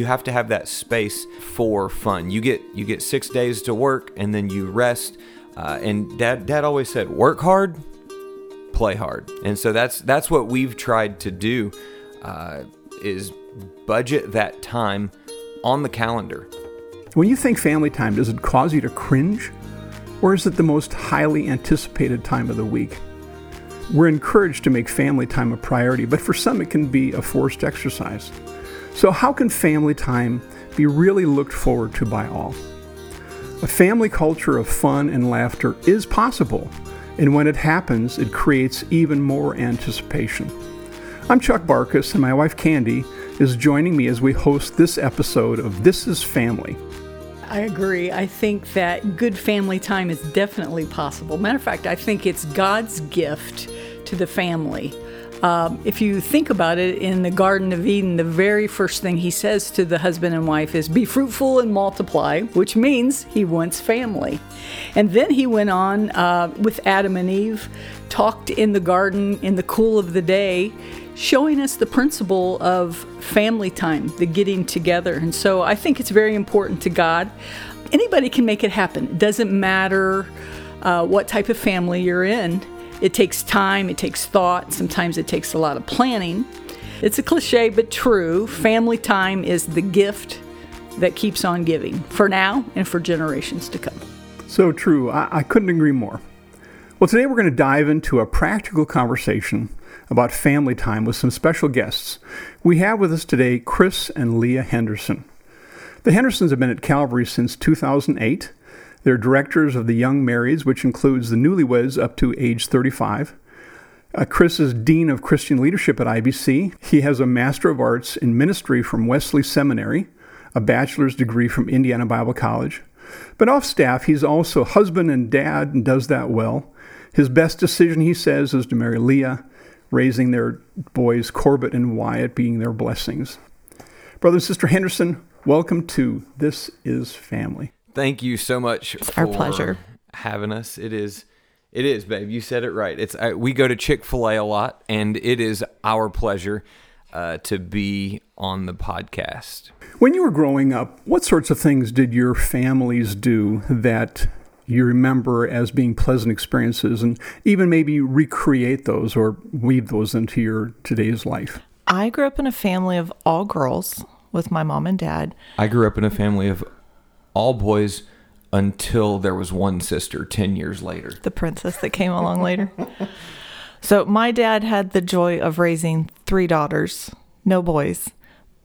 you have to have that space for fun. You get you get six days to work, and then you rest. Uh, and dad dad always said, work hard, play hard. And so that's that's what we've tried to do uh, is budget that time on the calendar. When you think family time, does it cause you to cringe? Or is it the most highly anticipated time of the week? We're encouraged to make family time a priority, but for some it can be a forced exercise. So, how can family time be really looked forward to by all? A family culture of fun and laughter is possible, and when it happens, it creates even more anticipation. I'm Chuck Barkus, and my wife Candy is joining me as we host this episode of This is Family. I agree. I think that good family time is definitely possible. Matter of fact, I think it's God's gift to the family. Um, if you think about it, in the Garden of Eden, the very first thing he says to the husband and wife is, Be fruitful and multiply, which means he wants family. And then he went on uh, with Adam and Eve, talked in the garden in the cool of the day, showing us the principle of family time, the getting together. And so I think it's very important to God. Anybody can make it happen. It doesn't matter uh, what type of family you're in. It takes time, it takes thought, sometimes it takes a lot of planning. It's a cliche, but true. Family time is the gift that keeps on giving for now and for generations to come. So true. I, I couldn't agree more. Well, today we're going to dive into a practical conversation about family time with some special guests. We have with us today Chris and Leah Henderson. The Hendersons have been at Calvary since 2008. They're directors of the Young Marrieds, which includes the newlyweds up to age 35. Uh, Chris is Dean of Christian Leadership at IBC. He has a Master of Arts in Ministry from Wesley Seminary, a bachelor's degree from Indiana Bible College. But off staff, he's also husband and dad and does that well. His best decision, he says, is to marry Leah raising their boys, Corbett and Wyatt, being their blessings. Brother and Sister Henderson, welcome to This Is Family. Thank you so much. It's our pleasure having us. It is, it is, babe. You said it right. It's uh, we go to Chick Fil A a lot, and it is our pleasure uh, to be on the podcast. When you were growing up, what sorts of things did your families do that you remember as being pleasant experiences and even maybe recreate those or weave those into your today's life? I grew up in a family of all girls with my mom and dad. I grew up in a family of all boys until there was one sister 10 years later. The princess that came along later. So my dad had the joy of raising three daughters, no boys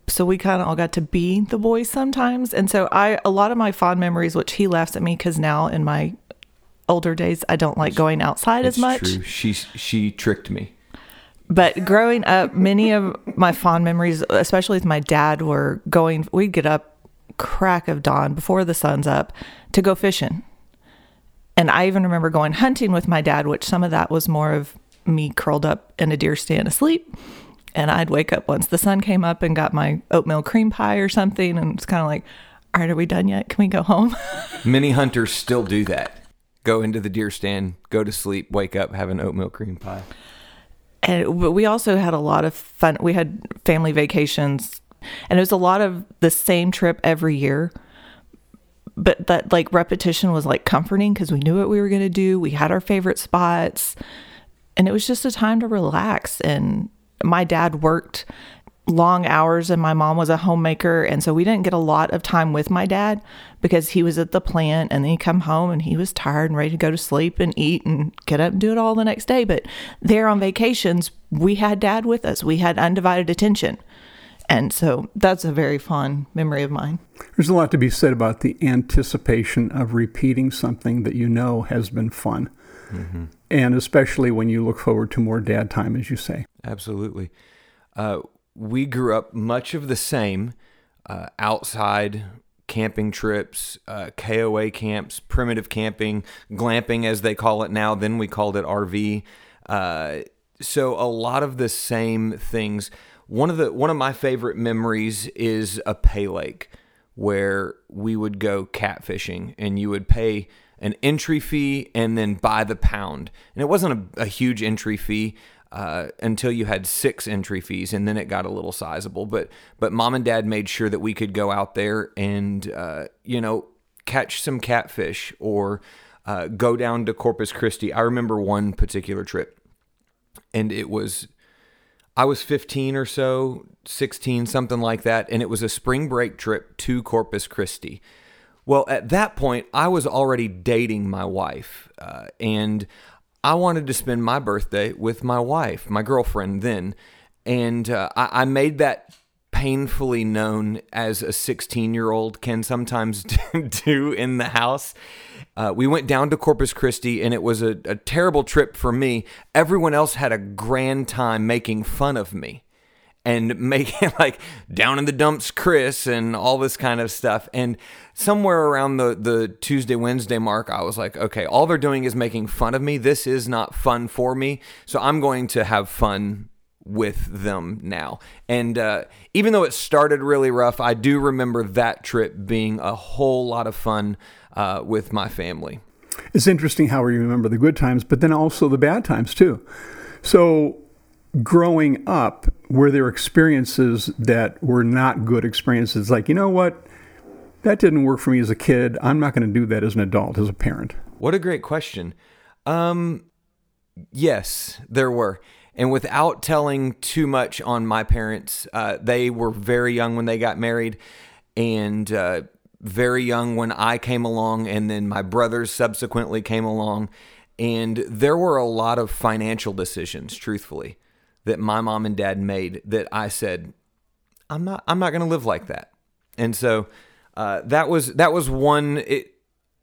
so we kind of all got to be the boys sometimes. And so I, a lot of my fond memories, which he laughs at me because now in my older days, I don't like going outside it's as much. True. She she tricked me. But growing up, many of my fond memories, especially with my dad, were going. We'd get up crack of dawn before the sun's up to go fishing. And I even remember going hunting with my dad, which some of that was more of me curled up in a deer stand asleep and I'd wake up once the sun came up and got my oatmeal cream pie or something. And it's kind of like, all right, are we done yet? Can we go home? Many hunters still do that. Go into the deer stand, go to sleep, wake up, have an oatmeal cream pie. And but we also had a lot of fun. We had family vacations, and it was a lot of the same trip every year. But that like repetition was like comforting because we knew what we were going to do. We had our favorite spots, and it was just a time to relax. And my dad worked long hours and my mom was a homemaker. And so we didn't get a lot of time with my dad because he was at the plant and then he'd come home and he was tired and ready to go to sleep and eat and get up and do it all the next day. But there on vacations we had dad with us. We had undivided attention and so that's a very fond memory of mine there's a lot to be said about the anticipation of repeating something that you know has been fun mm-hmm. and especially when you look forward to more dad time as you say Absolutely. Uh, we grew up much of the same uh, outside camping trips, uh, KOA camps, primitive camping, glamping as they call it now. Then we called it RV. Uh, so a lot of the same things. One of the one of my favorite memories is a pay lake where we would go catfishing and you would pay an entry fee and then buy the pound. And it wasn't a, a huge entry fee, uh, until you had six entry fees, and then it got a little sizable. But but mom and dad made sure that we could go out there and uh, you know catch some catfish or uh, go down to Corpus Christi. I remember one particular trip, and it was I was 15 or so, 16, something like that, and it was a spring break trip to Corpus Christi. Well, at that point, I was already dating my wife, uh, and I wanted to spend my birthday with my wife, my girlfriend then. And uh, I, I made that painfully known as a 16 year old can sometimes do in the house. Uh, we went down to Corpus Christi and it was a, a terrible trip for me. Everyone else had a grand time making fun of me and making like down in the dumps Chris and all this kind of stuff. And somewhere around the, the Tuesday, Wednesday mark, I was like, okay, all they're doing is making fun of me. This is not fun for me. So I'm going to have fun with them now. And uh, even though it started really rough, I do remember that trip being a whole lot of fun uh, with my family. It's interesting how we remember the good times, but then also the bad times too. So, growing up, were there experiences that were not good experiences? Like, you know what? that didn't work for me as a kid. I'm not going to do that as an adult, as a parent. What a great question. Um, yes, there were. And without telling too much on my parents, uh, they were very young when they got married and uh, very young when I came along, and then my brothers subsequently came along. And there were a lot of financial decisions, truthfully, that my mom and dad made that I said, I'm not, I'm not going to live like that. And so uh, that was that was one, it,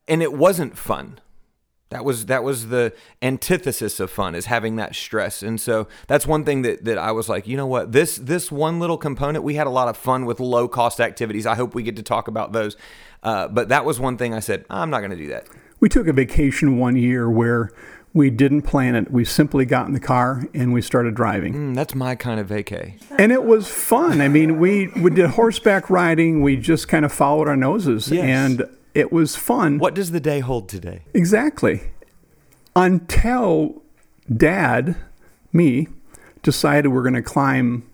and it wasn't fun. That was that was the antithesis of fun is having that stress. And so that's one thing that, that I was like, you know what, this this one little component, we had a lot of fun with low cost activities. I hope we get to talk about those. Uh, but that was one thing I said, I'm not going to do that. We took a vacation one year where we didn't plan it. We simply got in the car and we started driving. Mm, that's my kind of vacay. And it was fun. I mean, we, we did horseback riding. We just kind of followed our noses. Yes. And it was fun. What does the day hold today? Exactly. Until dad, me, decided we're going to climb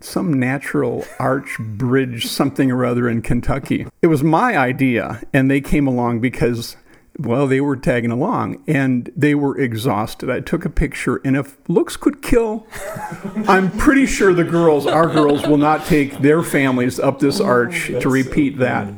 some natural arch bridge, something or other in Kentucky. It was my idea, and they came along because well, they were tagging along and they were exhausted. I took a picture, and if looks could kill, I'm pretty sure the girls, our girls, will not take their families up this arch to repeat that.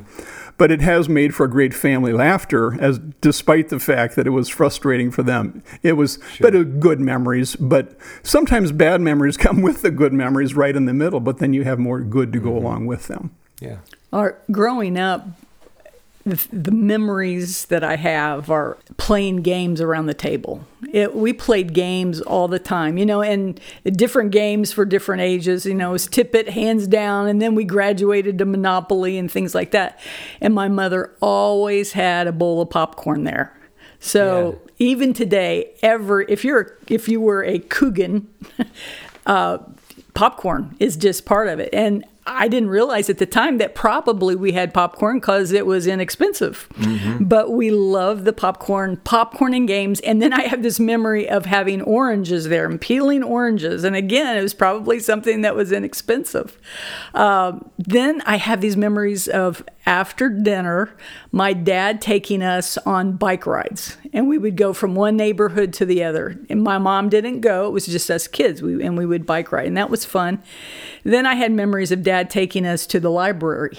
But it has made for a great family laughter, as despite the fact that it was frustrating for them. It was, sure. but good memories. But sometimes bad memories come with the good memories right in the middle. But then you have more good to go mm-hmm. along with them. Yeah. Or growing up, the, the memories that I have are playing games around the table. It, we played games all the time, you know, and different games for different ages. You know, it was Tippet, hands down, and then we graduated to Monopoly and things like that. And my mother always had a bowl of popcorn there. So yeah. even today, ever if you're if you were a Coogan, uh, popcorn is just part of it. And I didn't realize at the time that probably we had popcorn because it was inexpensive. Mm-hmm. But we love the popcorn, popcorn and games. And then I have this memory of having oranges there and peeling oranges. And again, it was probably something that was inexpensive. Um, then I have these memories of after dinner, my dad taking us on bike rides. And we would go from one neighborhood to the other. And my mom didn't go, it was just us kids. We, and we would bike ride. And that was fun. Then I had memories of dad taking us to the library.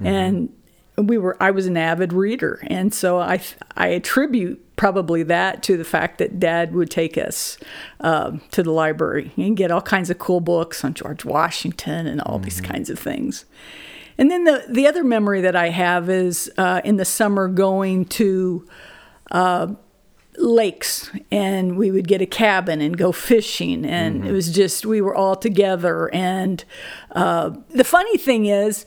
Mm-hmm. And we were I was an avid reader, and so I I attribute probably that to the fact that Dad would take us um, to the library and get all kinds of cool books on George Washington and all mm-hmm. these kinds of things. And then the the other memory that I have is uh, in the summer going to. Uh, lakes and we would get a cabin and go fishing and mm-hmm. it was just we were all together and uh, the funny thing is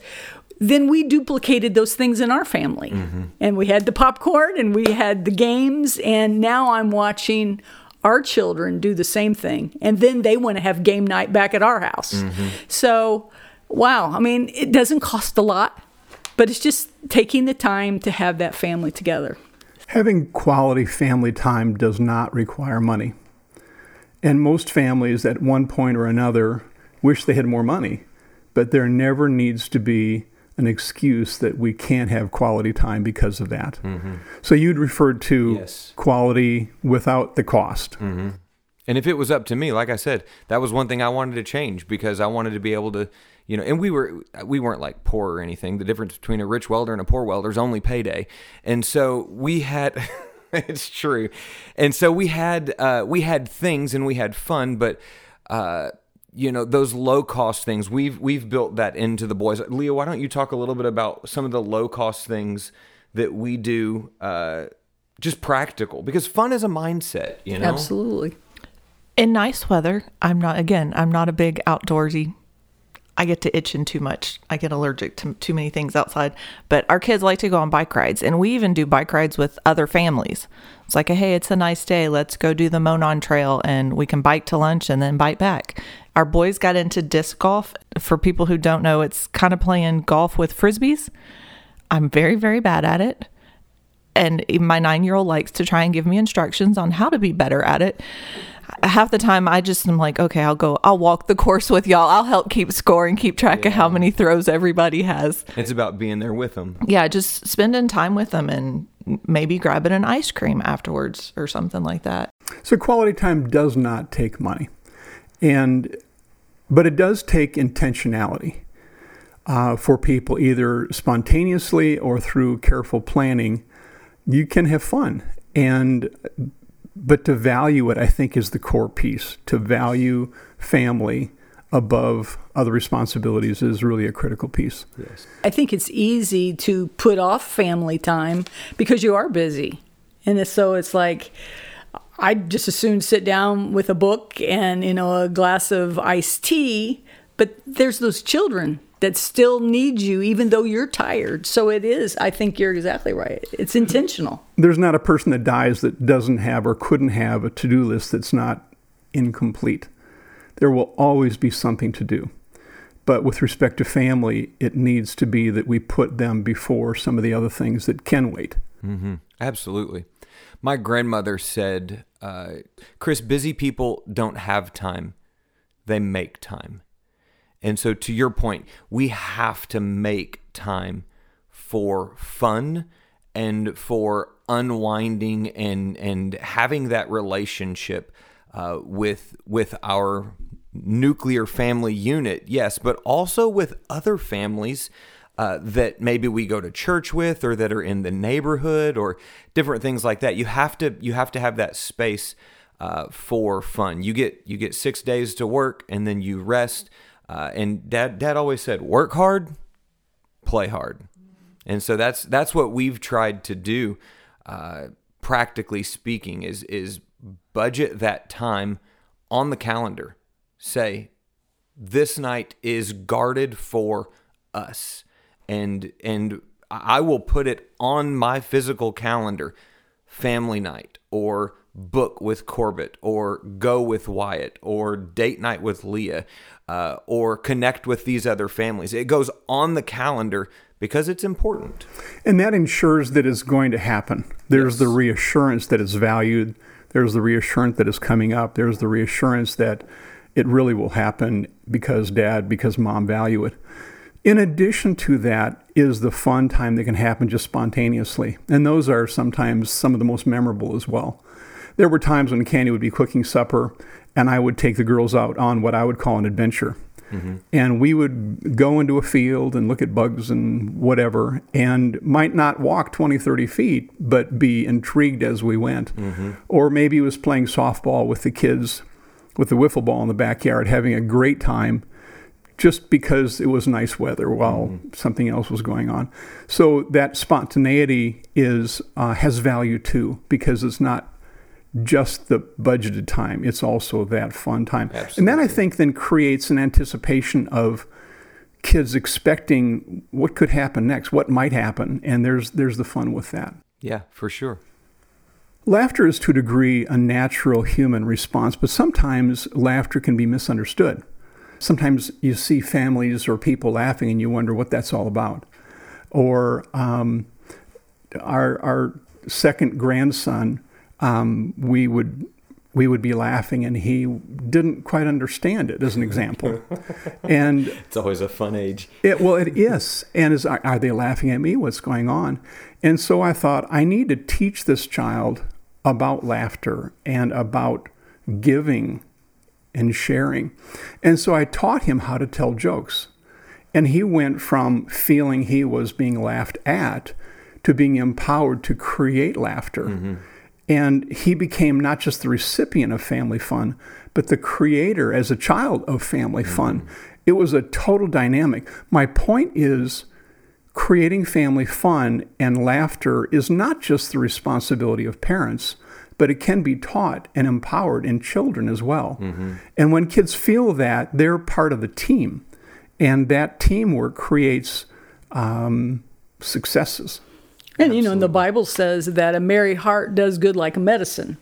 then we duplicated those things in our family mm-hmm. and we had the popcorn and we had the games and now i'm watching our children do the same thing and then they want to have game night back at our house mm-hmm. so wow i mean it doesn't cost a lot but it's just taking the time to have that family together Having quality family time does not require money. And most families at one point or another wish they had more money, but there never needs to be an excuse that we can't have quality time because of that. Mm-hmm. So you'd referred to Yes. quality without the cost. Mm-hmm. And if it was up to me, like I said, that was one thing I wanted to change because I wanted to be able to, you know, and we were we weren't like poor or anything. The difference between a rich welder and a poor welder is only payday. And so we had it's true. And so we had uh we had things and we had fun, but uh you know those low cost things we've we've built that into the boys Leah why don't you talk a little bit about some of the low cost things that we do uh just practical because fun is a mindset you know Absolutely. In nice weather, I'm not, again, I'm not a big outdoorsy. I get to itching too much. I get allergic to too many things outside. But our kids like to go on bike rides, and we even do bike rides with other families. It's like, hey, it's a nice day. Let's go do the Monon Trail, and we can bike to lunch and then bike back. Our boys got into disc golf. For people who don't know, it's kind of playing golf with frisbees. I'm very, very bad at it and my nine year old likes to try and give me instructions on how to be better at it. Half the time, I just am like, okay, I'll go, I'll walk the course with y'all. I'll help keep score and keep track of how many throws everybody has. It's about being there with them. Yeah, just spending time with them and maybe grabbing an ice cream afterwards or something like that. So quality time does not take money, and but it does take intentionality uh, for people, either spontaneously or through careful planning. You can have fun, and but to value it, I think, is the core piece. To value family above other responsibilities is really a critical piece. I think it's easy to put off family time because you are busy. And so it's like, I'd just as soon sit down with a book and, you know, a glass of iced tea. But there's those children that still need you even though you're tired. So it is. I think you're exactly right. It's intentional. There's not a person that dies that doesn't have or couldn't have a to do list that's not incomplete. There will always be something to do. But with respect to family, it needs to be that we put them before some of the other things that can wait. Mm-hmm. Absolutely. My grandmother said, uh, Chris, busy people don't have time, they make time. And so, to your point, we have to make time for fun and for unwinding and, and having that relationship uh, with, with our nuclear family unit, yes, but also with other families uh, that maybe we go to church with or that are in the neighborhood or different things like that. You have to you have to have that space uh, for fun. You get you get six days to work and then you rest. Uh, and dad dad always said, work hard, play hard. And so that's that's what we've tried to do, uh, practically speaking, is is budget that time on the calendar. Say, this night is guarded for us, and and I will put it on my physical calendar, family night or book with Corbett or go with Wyatt or date night with Leah uh, or connect with these other families. It goes on the calendar because it's important. And that ensures that it's going to happen. There's the reassurance that it's valued. There's the reassurance that it's coming up. There's the reassurance that it really will happen because dad, because mom value it. In addition to that is the fun time that can happen just spontaneously. And those are sometimes some of the most memorable as well. There were times when Candy would be cooking supper and I would take the girls out on what I would call an adventure. Mm-hmm. And we would go into a field and look at bugs and whatever, and might not walk 20, 30 feet, but be intrigued as we went. Mm-hmm. Or maybe it was playing softball with the kids with the wiffle ball in the backyard, having a great time just because it was nice weather while mm-hmm. something else was going on. So that spontaneity is uh, has value too because it's not just the budgeted time; it's also that fun time. And that I think then creates an anticipation of kids expecting what could happen next, what might happen, and there's there's the fun with that. Yeah, for sure. Laughter is to a degree a natural human response, but sometimes laughter can be misunderstood. Sometimes you see families or people laughing and you wonder what that's all about. Or um, our, our second grandson, um, we would we would be laughing and he didn't quite understand it as an example. And It's always a fun age. it, well it is. And is are, are they laughing at me? What's going on? And so i thought i need to teach this child about laughter and about giving and sharing. And so i taught him how to tell jokes. And he went from feeling he was being laughed at to being empowered to create laughter. And he became not just the recipient of family fun, but the creator as a child of family fun. It was a total dynamic. My point is creating family fun and laughter is not just the responsibility of parents, but it can be taught and empowered in children as well. And when kids feel that, they're part of the team. And that teamwork creates um, successes. And you know, and the Bible says that a merry heart does good like a medicine.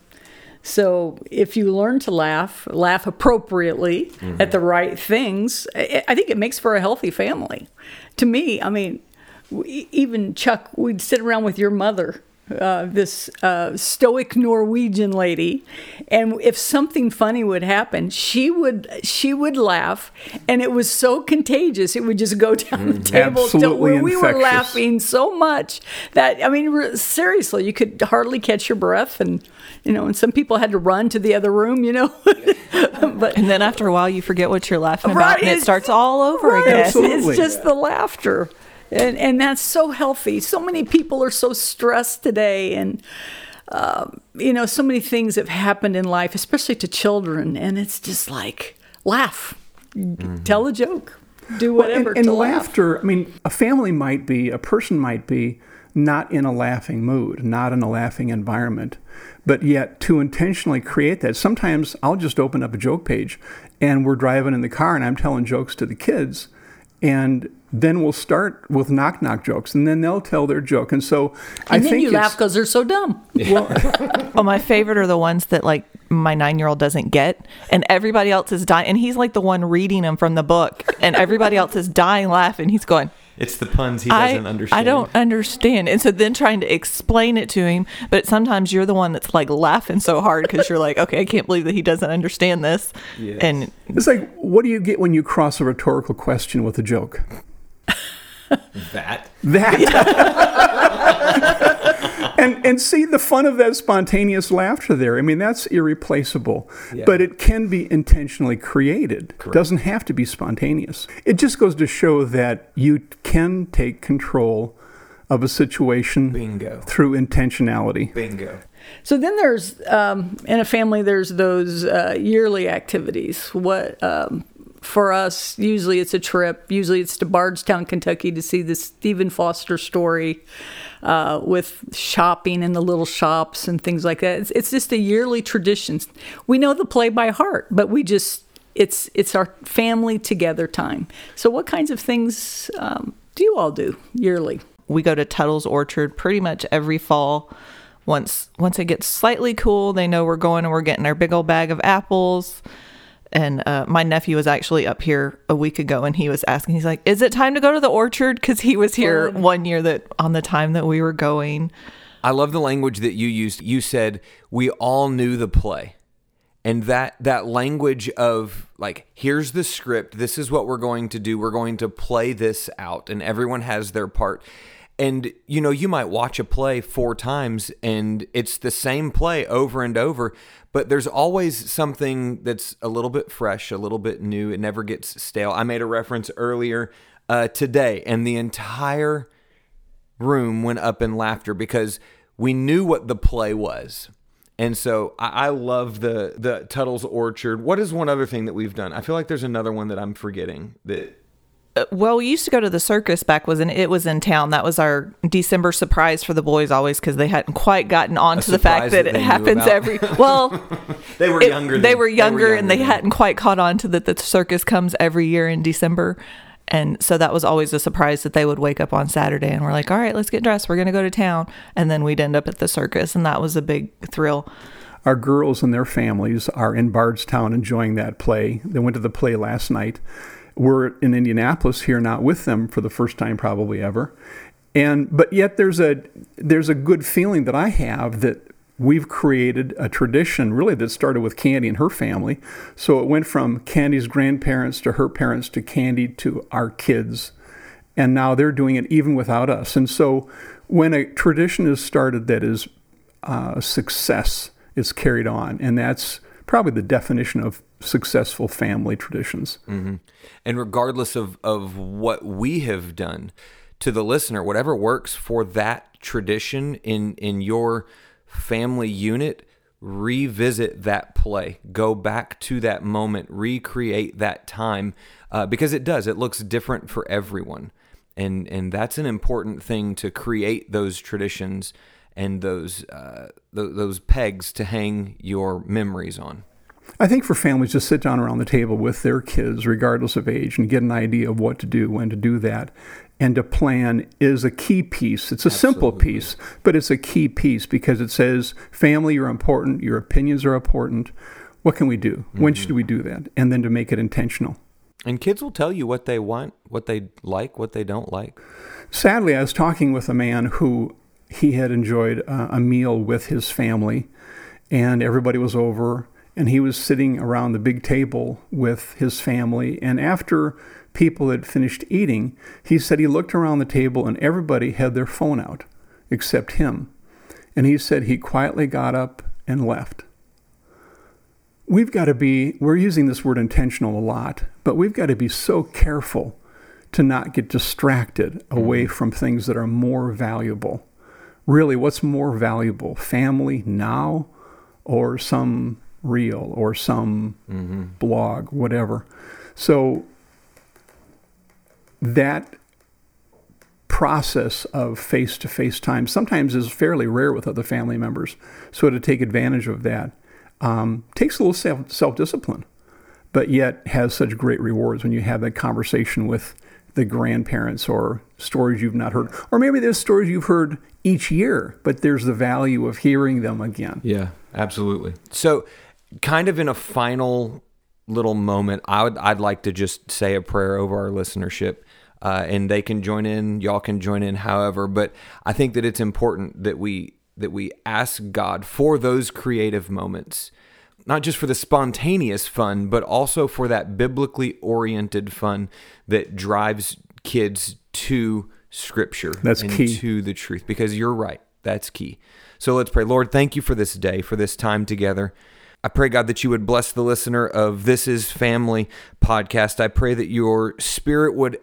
So if you learn to laugh, laugh appropriately mm-hmm. at the right things, I I think it makes for a healthy family. To me, I mean, even Chuck, we'd sit around with your mother, uh, this uh, stoic Norwegian lady, and if something funny would happen, she would she would laugh, and it was so contagious. It would just go down the table till Absolutely where we were laughing so much that I mean, re- seriously, you could hardly catch your breath, and you know, and some people had to run to the other room, you know. but And then after a while, you forget what you're laughing about, Right, and it starts all over right, again. Absolutely. It's just the laughter. And, and that's so healthy. So many people are so stressed today. And, um, you know, so many things have happened in life, especially to children. And it's just like, laugh, tell a joke, do whatever and, and to laugh. laughter, I mean, a family might be, a person might be not in a laughing mood, not in a laughing environment, but yet to intentionally create that. Sometimes I'll just open up a joke page and we're driving in the car and I'm telling jokes to the kids. And then we'll start with knock knock jokes and then they'll tell their joke. And so I And then think you laugh because they're so dumb. Well, my favorite are the ones that like my nine year old doesn't get, and everybody else is dying. And he's like the one reading them from the book, and everybody else is dying laughing. He's going, It's the puns he doesn't understand. I don't understand. And so then trying to explain it to him, but sometimes you're the one that's like laughing so hard because you're like, okay, I can't believe that he doesn't understand this. Yes. And It's like, what do you get when you cross a rhetorical question with a joke? That. That. and and see the fun of that spontaneous laughter there. I mean, that's irreplaceable. Yeah. But it can be intentionally created. It doesn't have to be spontaneous. It just goes to show that you can take control of a situation Bingo. through intentionality. Bingo. So then there's um, in a family there's those uh, yearly activities. What um, for us usually it's a trip. Usually it's to Bardstown, Kentucky to see the Stephen Foster story uh, with shopping in the little shops and things like that. It's, it's just a yearly tradition. We know the play by heart, but we just it's it's our family together time. So what kinds of things um, do you all do yearly? we go to Tuttle's Orchard pretty much every fall. Once once it gets slightly cool, they know we're going and we're getting our big old bag of apples. And uh, my nephew was actually up here a week ago, and he was asking, he's like, "Is it time to go to the orchard?" Because he was here one year that on the time that we were going. I love the language that you used. You said we all knew the play. And that that language of like here's the script, this is what we're going to do. We're going to play this out and everyone has their part. And you know, you might watch a play four times and it's the same play over and over, but there's always something that's a little bit fresh, a little bit new. It never gets stale. I made a reference earlier uh, today, and the entire room went up in laughter because we knew what the play was. And so I, I love the the Tuttle's Orchard. What is one other thing that we've done? I feel like there's another one that I'm forgetting. That Well, we used to go to the circus back was in it was in town. That was our December surprise for the boys always because they hadn't quite gotten on to the fact that, that it happens every well. they were it- younger. They than- were younger, and they than- hadn't quite caught on to that the circus comes every year in December. And so that was always a surprise that they would wake up on Saturday and we're like, all right, let's get dressed. We're going to go to town. And then we'd end up at the circus. And that was a big thrill. Our girls and their families are in Bardstown enjoying that play. They went to the play last night. We're in Indianapolis here, not with them for the first time probably ever. And but yet there's a there's a good feeling that I have that we've created a tradition really that started with Candy and her family. So it went from Candy's grandparents to her parents to Candy to our kids. And now they're doing it even without us. And so when a tradition is started that is uh, success, it's carried on. And that's probably the definition of successful family traditions. Mm-hmm. And regardless of, of what we have done to the listener, whatever works for that tradition in, in your family unit, revisit that play, go back to that moment, recreate that time, uh, because it does. It looks different for everyone, and and that's an important thing to create those traditions and those uh, th- those pegs to hang your memories on. I think for families to sit down around the table with their kids, regardless of age, and get an idea of what to do, when to do that, and to plan is a key piece. It's a Absolutely. simple piece, but it's a key piece because it says, family, you're important, your opinions are important. What can we do? Mm-hmm. When should we do that? And then to make it intentional. And kids will tell you what they want, what they like, what they don't like. Sadly, I was talking with a man who he had enjoyed a meal with his family, and everybody was over, and he was sitting around the big table with his family. And after people had finished eating, he said he looked around the table and everybody had their phone out except him. And he said he quietly got up and left. We've got to be, we're using this word intentional a lot, but we've got to be so careful to not get distracted away mm-hmm. from things that are more valuable. Really, what's more valuable, family now or some reel or some mm-hmm. blog, whatever? So that process of face to face time sometimes is fairly rare with other family members. So to take advantage of that um, takes a little self discipline, but yet has such great rewards when you have that conversation with the grandparents or stories you've not heard. Or maybe there's stories you've heard each year, but there's the value of hearing them again. Yeah, absolutely. So, kind of in a final little moment, I would I'd like to just say a prayer over our listenership uh, and they can join in. Y'all can join in, however. But I think that it's important that we that we ask God for those creative moments, not just for the spontaneous fun, but also for that biblically oriented fun that drives kids to Scripture. That's and key to the truth. Because you're right, that's key. So let's pray. Lord, thank you for this day, for this time together. I pray, God, that you would bless the listener of This Is Family podcast. I pray that your spirit would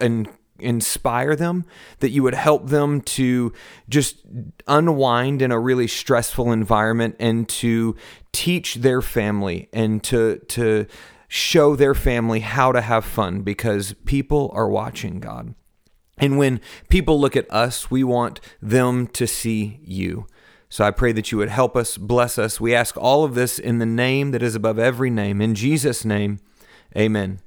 inspire them, that you would help them to just unwind in a really stressful environment and to teach their family and to to show their family how to have fun because people are watching God. And when people look at us, we want them to see you. So I pray that you would help us, bless us. We ask all of this in the name that is above every name. In Jesus' name, amen.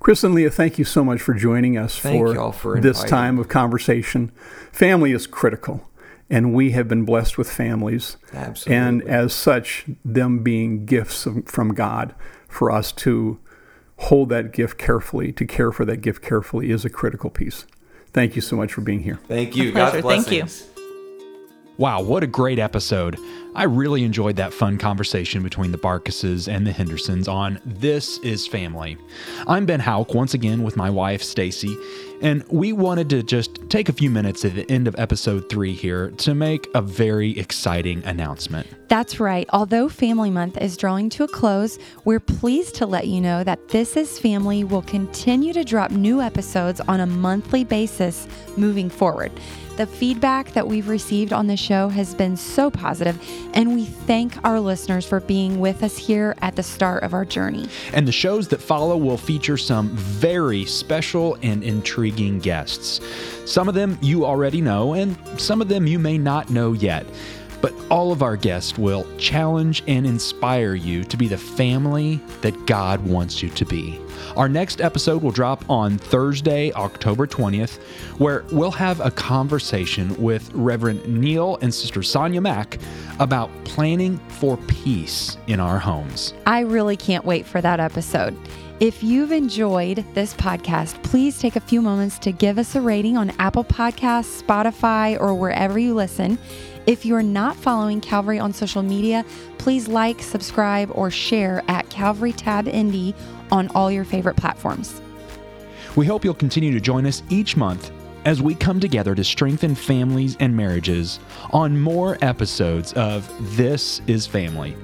Chris and Leah, thank you so much for joining us thank for, for this time of conversation. Family is critical, and we have been blessed with families. Absolutely. And as such, them being gifts from God for us to hold that gift carefully, to care for that gift carefully, is a critical piece. Thank you so much for being here. Thank you. God's blessings. Thank you. Wow, what a great episode. I really enjoyed that fun conversation between the Barkuses and the Hendersons on This is Family. I'm Ben Hauk once again with my wife Stacy, and we wanted to just take a few minutes at the end of episode 3 here to make a very exciting announcement. That's right. Although Family Month is drawing to a close, we're pleased to let you know that This is Family will continue to drop new episodes on a monthly basis moving forward. The feedback that we've received on the show has been so positive, and we thank our listeners for being with us here at the start of our journey. And the shows that follow will feature some very special and intriguing guests. Some of them you already know, and some of them you may not know yet. But all of our guests will challenge and inspire you to be the family that God wants you to be. Our next episode will drop on Thursday, October 20th, where we'll have a conversation with Reverend Neil and Sister Sonia Mack about planning for peace in our homes. I really can't wait for that episode. If you've enjoyed this podcast, please take a few moments to give us a rating on Apple Podcasts, Spotify, or wherever you listen. If you are not following Calvary on social media, please like, subscribe, or share at Calvary Tab Indy on all your favorite platforms. We hope you'll continue to join us each month as we come together to strengthen families and marriages on more episodes of This is Family.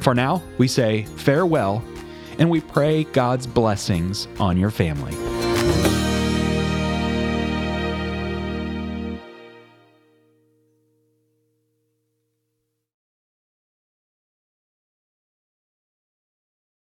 For now, we say farewell and we pray God's blessings on your family.